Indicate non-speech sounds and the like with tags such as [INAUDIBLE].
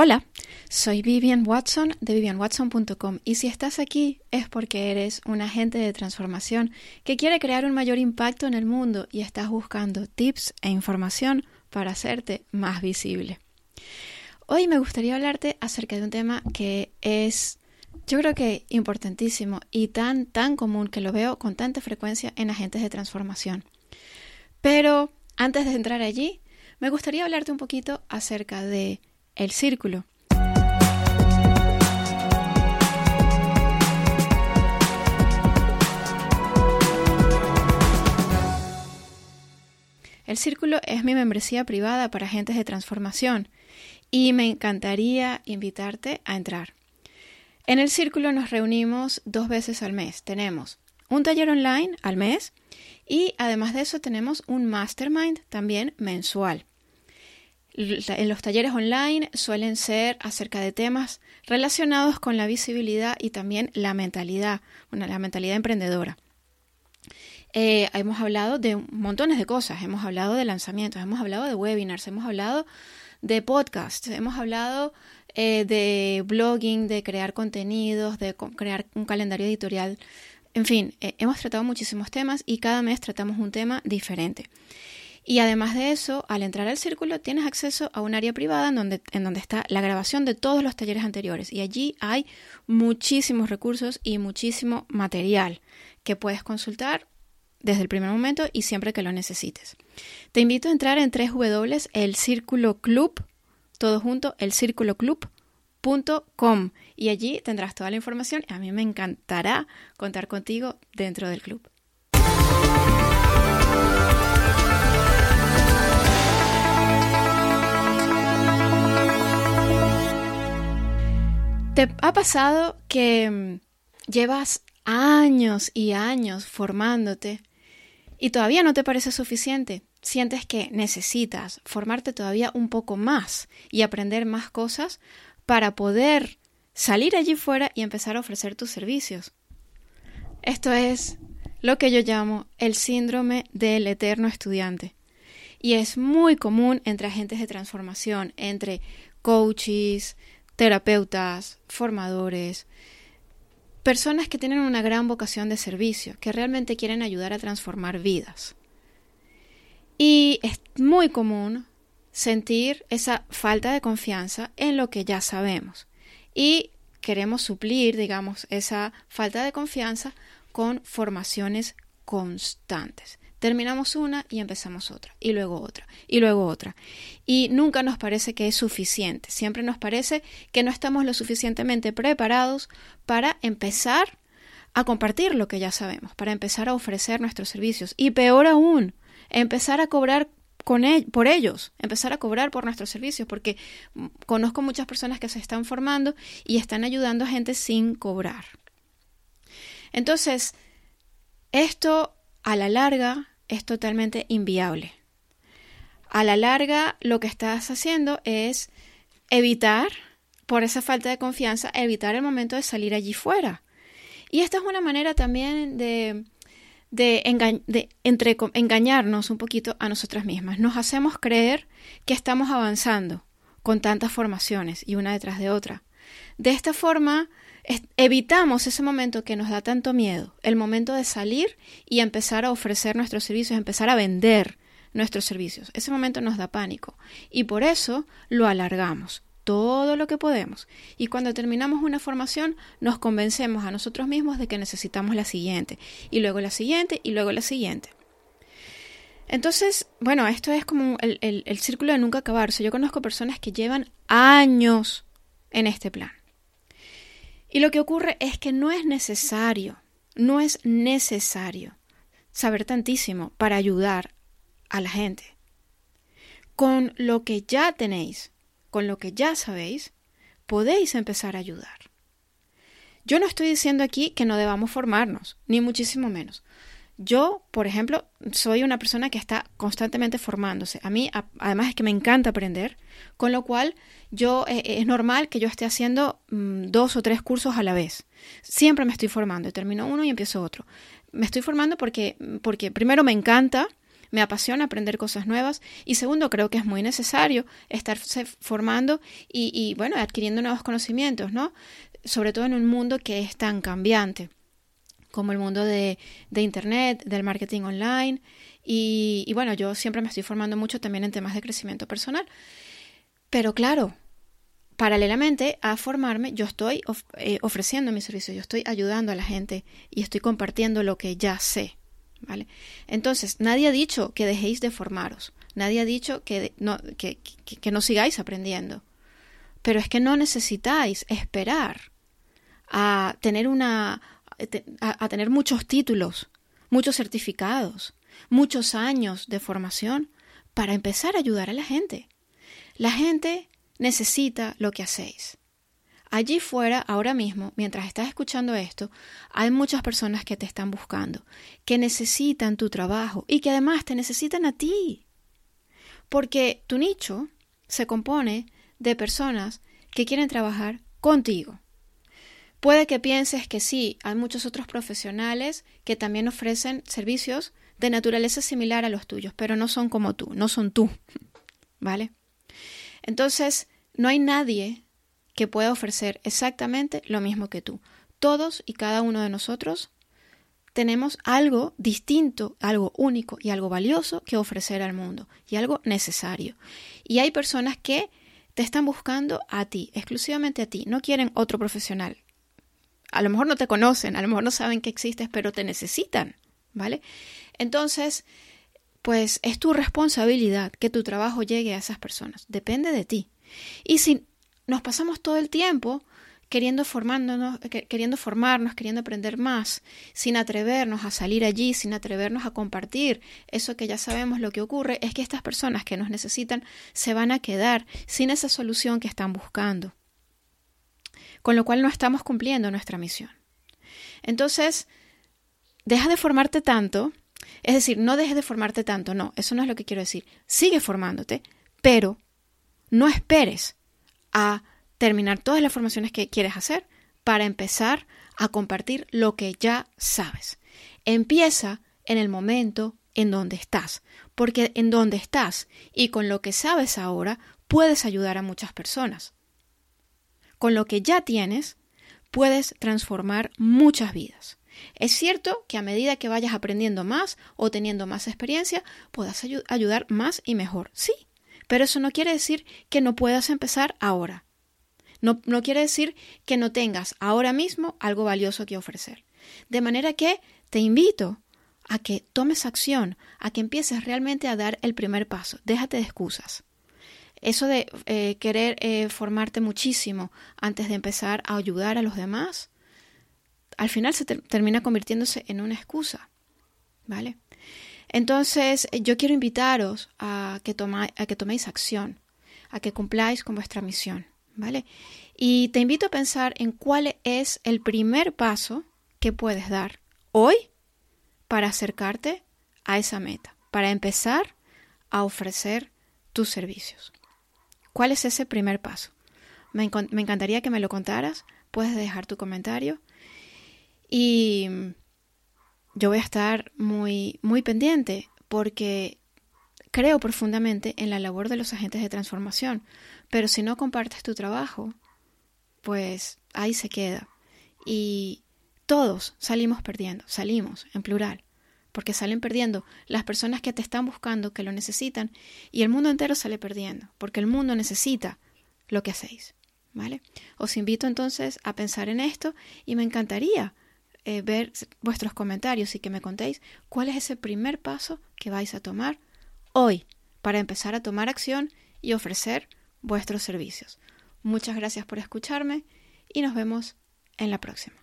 Hola, soy Vivian Watson de vivianwatson.com y si estás aquí es porque eres un agente de transformación que quiere crear un mayor impacto en el mundo y estás buscando tips e información para hacerte más visible. Hoy me gustaría hablarte acerca de un tema que es yo creo que importantísimo y tan tan común que lo veo con tanta frecuencia en agentes de transformación. Pero antes de entrar allí, me gustaría hablarte un poquito acerca de el círculo. El Círculo es mi membresía privada para agentes de transformación y me encantaría invitarte a entrar. En el Círculo nos reunimos dos veces al mes. Tenemos un taller online al mes y además de eso tenemos un mastermind también mensual. En los talleres online suelen ser acerca de temas relacionados con la visibilidad y también la mentalidad, la mentalidad emprendedora. Eh, hemos hablado de montones de cosas, hemos hablado de lanzamientos, hemos hablado de webinars, hemos hablado de podcasts, hemos hablado eh, de blogging, de crear contenidos, de crear un calendario editorial. En fin, eh, hemos tratado muchísimos temas y cada mes tratamos un tema diferente. Y además de eso, al entrar al círculo tienes acceso a un área privada en donde, está la grabación de todos los talleres anteriores. Y allí hay muchísimos recursos y muchísimo material que puedes consultar desde el primer momento y siempre que lo necesites. Te invito a entrar en 3 W, el Círculo Club, todo junto, el club.com y allí tendrás toda la información a mí me encantará contar contigo dentro del club. ¿Te ha pasado que mm, llevas años y años formándote y todavía no te parece suficiente? Sientes que necesitas formarte todavía un poco más y aprender más cosas para poder salir allí fuera y empezar a ofrecer tus servicios. Esto es lo que yo llamo el síndrome del eterno estudiante. Y es muy común entre agentes de transformación, entre coaches, terapeutas, formadores, personas que tienen una gran vocación de servicio, que realmente quieren ayudar a transformar vidas. Y es muy común sentir esa falta de confianza en lo que ya sabemos. Y queremos suplir, digamos, esa falta de confianza con formaciones constantes. Terminamos una y empezamos otra, y luego otra, y luego otra. Y nunca nos parece que es suficiente, siempre nos parece que no estamos lo suficientemente preparados para empezar a compartir lo que ya sabemos, para empezar a ofrecer nuestros servicios. Y peor aún, empezar a cobrar con por ellos, empezar a cobrar por nuestros servicios, porque conozco muchas personas que se están formando y están ayudando a gente sin cobrar. Entonces, esto a la larga es totalmente inviable. A la larga lo que estás haciendo es evitar, por esa falta de confianza, evitar el momento de salir allí fuera. Y esta es una manera también de, de, entre, engañarnos un poquito a nosotras mismas. Nos hacemos creer que estamos avanzando con tantas formaciones y una detrás de otra. De esta forma, evitamos ese momento que nos da tanto miedo, el momento de salir y empezar a ofrecer nuestros servicios, empezar a vender nuestros servicios. Ese momento nos da pánico y por eso lo alargamos todo lo que podemos. Y cuando terminamos una formación, nos convencemos a nosotros mismos de que necesitamos la siguiente, y luego la siguiente, y luego la siguiente. Entonces, bueno, esto es como el, el círculo de nunca acabarse. Yo conozco personas que llevan años en este plan. Y lo que ocurre es que no es necesario, no es necesario saber tantísimo para ayudar a la gente. Con lo que ya tenéis, con lo que ya sabéis, podéis empezar a ayudar. Yo no estoy diciendo aquí que no debamos formarnos, ni muchísimo menos. Yo, por ejemplo, soy una persona que está constantemente formándose. A mí, además, es que me encanta aprender, con lo cual yo eh, eh, es normal que yo esté haciendo mm, dos o tres cursos a la vez. Siempre me estoy formando. Termino uno y empiezo otro. Me estoy formando porque, porque primero me encanta, me apasiona aprender cosas nuevas y segundo, creo que es muy necesario estarse formando y, y bueno, adquiriendo nuevos conocimientos, ¿no? Sobre todo en un mundo que es tan cambiante como el mundo de, de Internet, del marketing online y, bueno, yo siempre me estoy formando mucho también en temas de crecimiento personal. Pero claro, paralelamente a formarme, yo estoy eh, ofreciendo mi servicio, yo estoy ayudando a la gente y estoy compartiendo lo que ya sé. ¿Vale? Entonces, nadie ha dicho que dejéis de formaros, nadie ha dicho que no, que, que, no sigáis aprendiendo, pero es que no necesitáis esperar a tener una a, a tener muchos títulos, muchos certificados, muchos años de formación para empezar a ayudar a la gente. La gente necesita lo que hacéis. Allí fuera, ahora mismo, mientras estás escuchando esto, hay muchas personas que te están buscando, que necesitan tu trabajo y que además te necesitan a ti. Porque tu nicho se compone de personas que quieren trabajar contigo. Puede que pienses que sí, hay muchos otros profesionales que también ofrecen servicios de naturaleza similar a los tuyos, pero no son como tú, no son tú. [LAUGHS] ¿Vale? Entonces, no hay nadie que pueda ofrecer exactamente lo mismo que tú. Todos y cada uno de nosotros tenemos algo distinto, algo único y algo valioso que ofrecer al mundo y algo necesario. Y hay personas que te están buscando a ti, exclusivamente a ti, no quieren otro profesional. A lo mejor no te conocen, a lo mejor no saben que existes, pero te necesitan, ¿vale? Entonces, pues es tu responsabilidad que tu trabajo llegue a esas personas. Depende de ti. Y si nos pasamos todo el tiempo queriendo formándonos, queriendo formarnos, queriendo aprender más, sin atrevernos a salir allí, sin atrevernos a compartir eso que ya sabemos lo que ocurre, es que estas personas que nos necesitan se van a quedar sin esa solución que están buscando. Con lo cual no estamos cumpliendo nuestra misión. Entonces, deja de formarte tanto es decir, no dejes de formarte tanto, no, eso no es lo que quiero decir. Sigue formándote, pero no esperes a terminar todas las formaciones que quieres hacer para empezar a compartir lo que ya sabes. Empieza en el momento en donde estás, porque en donde estás y con lo que sabes ahora puedes ayudar a muchas personas. Con lo que ya tienes, puedes transformar muchas vidas. Es cierto que a medida que vayas aprendiendo más o teniendo más experiencia, puedas ayudar más y mejor. Sí, pero eso no quiere decir que no puedas empezar ahora. No, no quiere decir que no tengas ahora mismo algo valioso que ofrecer. De manera que te invito a que tomes acción, a que empieces realmente a dar el primer paso. Déjate de excusas. Eso de eh, querer eh, formarte muchísimo antes de empezar a ayudar a los demás, al final se termina convirtiéndose en una excusa, ¿vale? Entonces, yo quiero invitaros a que, a que toméis acción, a que cumpláis con vuestra misión, ¿vale? Y te invito a pensar en cuál es el primer paso que puedes dar hoy para acercarte a esa meta, para empezar a ofrecer tus servicios. ¿Cuál es ese primer paso? Me, encantaría que me lo contaras. Puedes dejar tu comentario y yo voy a estar muy, muy pendiente porque creo profundamente en la labor de los agentes de transformación, pero si no compartes tu trabajo, pues ahí se queda. Y todos salimos perdiendo, salimos en plural, porque salen perdiendo las personas que te están buscando, que lo necesitan, y el mundo entero sale perdiendo, porque el mundo necesita lo que hacéis. ¿Vale? Os invito entonces a pensar en esto y me encantaría eh, ver vuestros comentarios y que me contéis cuál es ese primer paso que vais a tomar hoy para empezar a tomar acción y ofrecer vuestros servicios. Muchas gracias por escucharme y nos vemos en la próxima.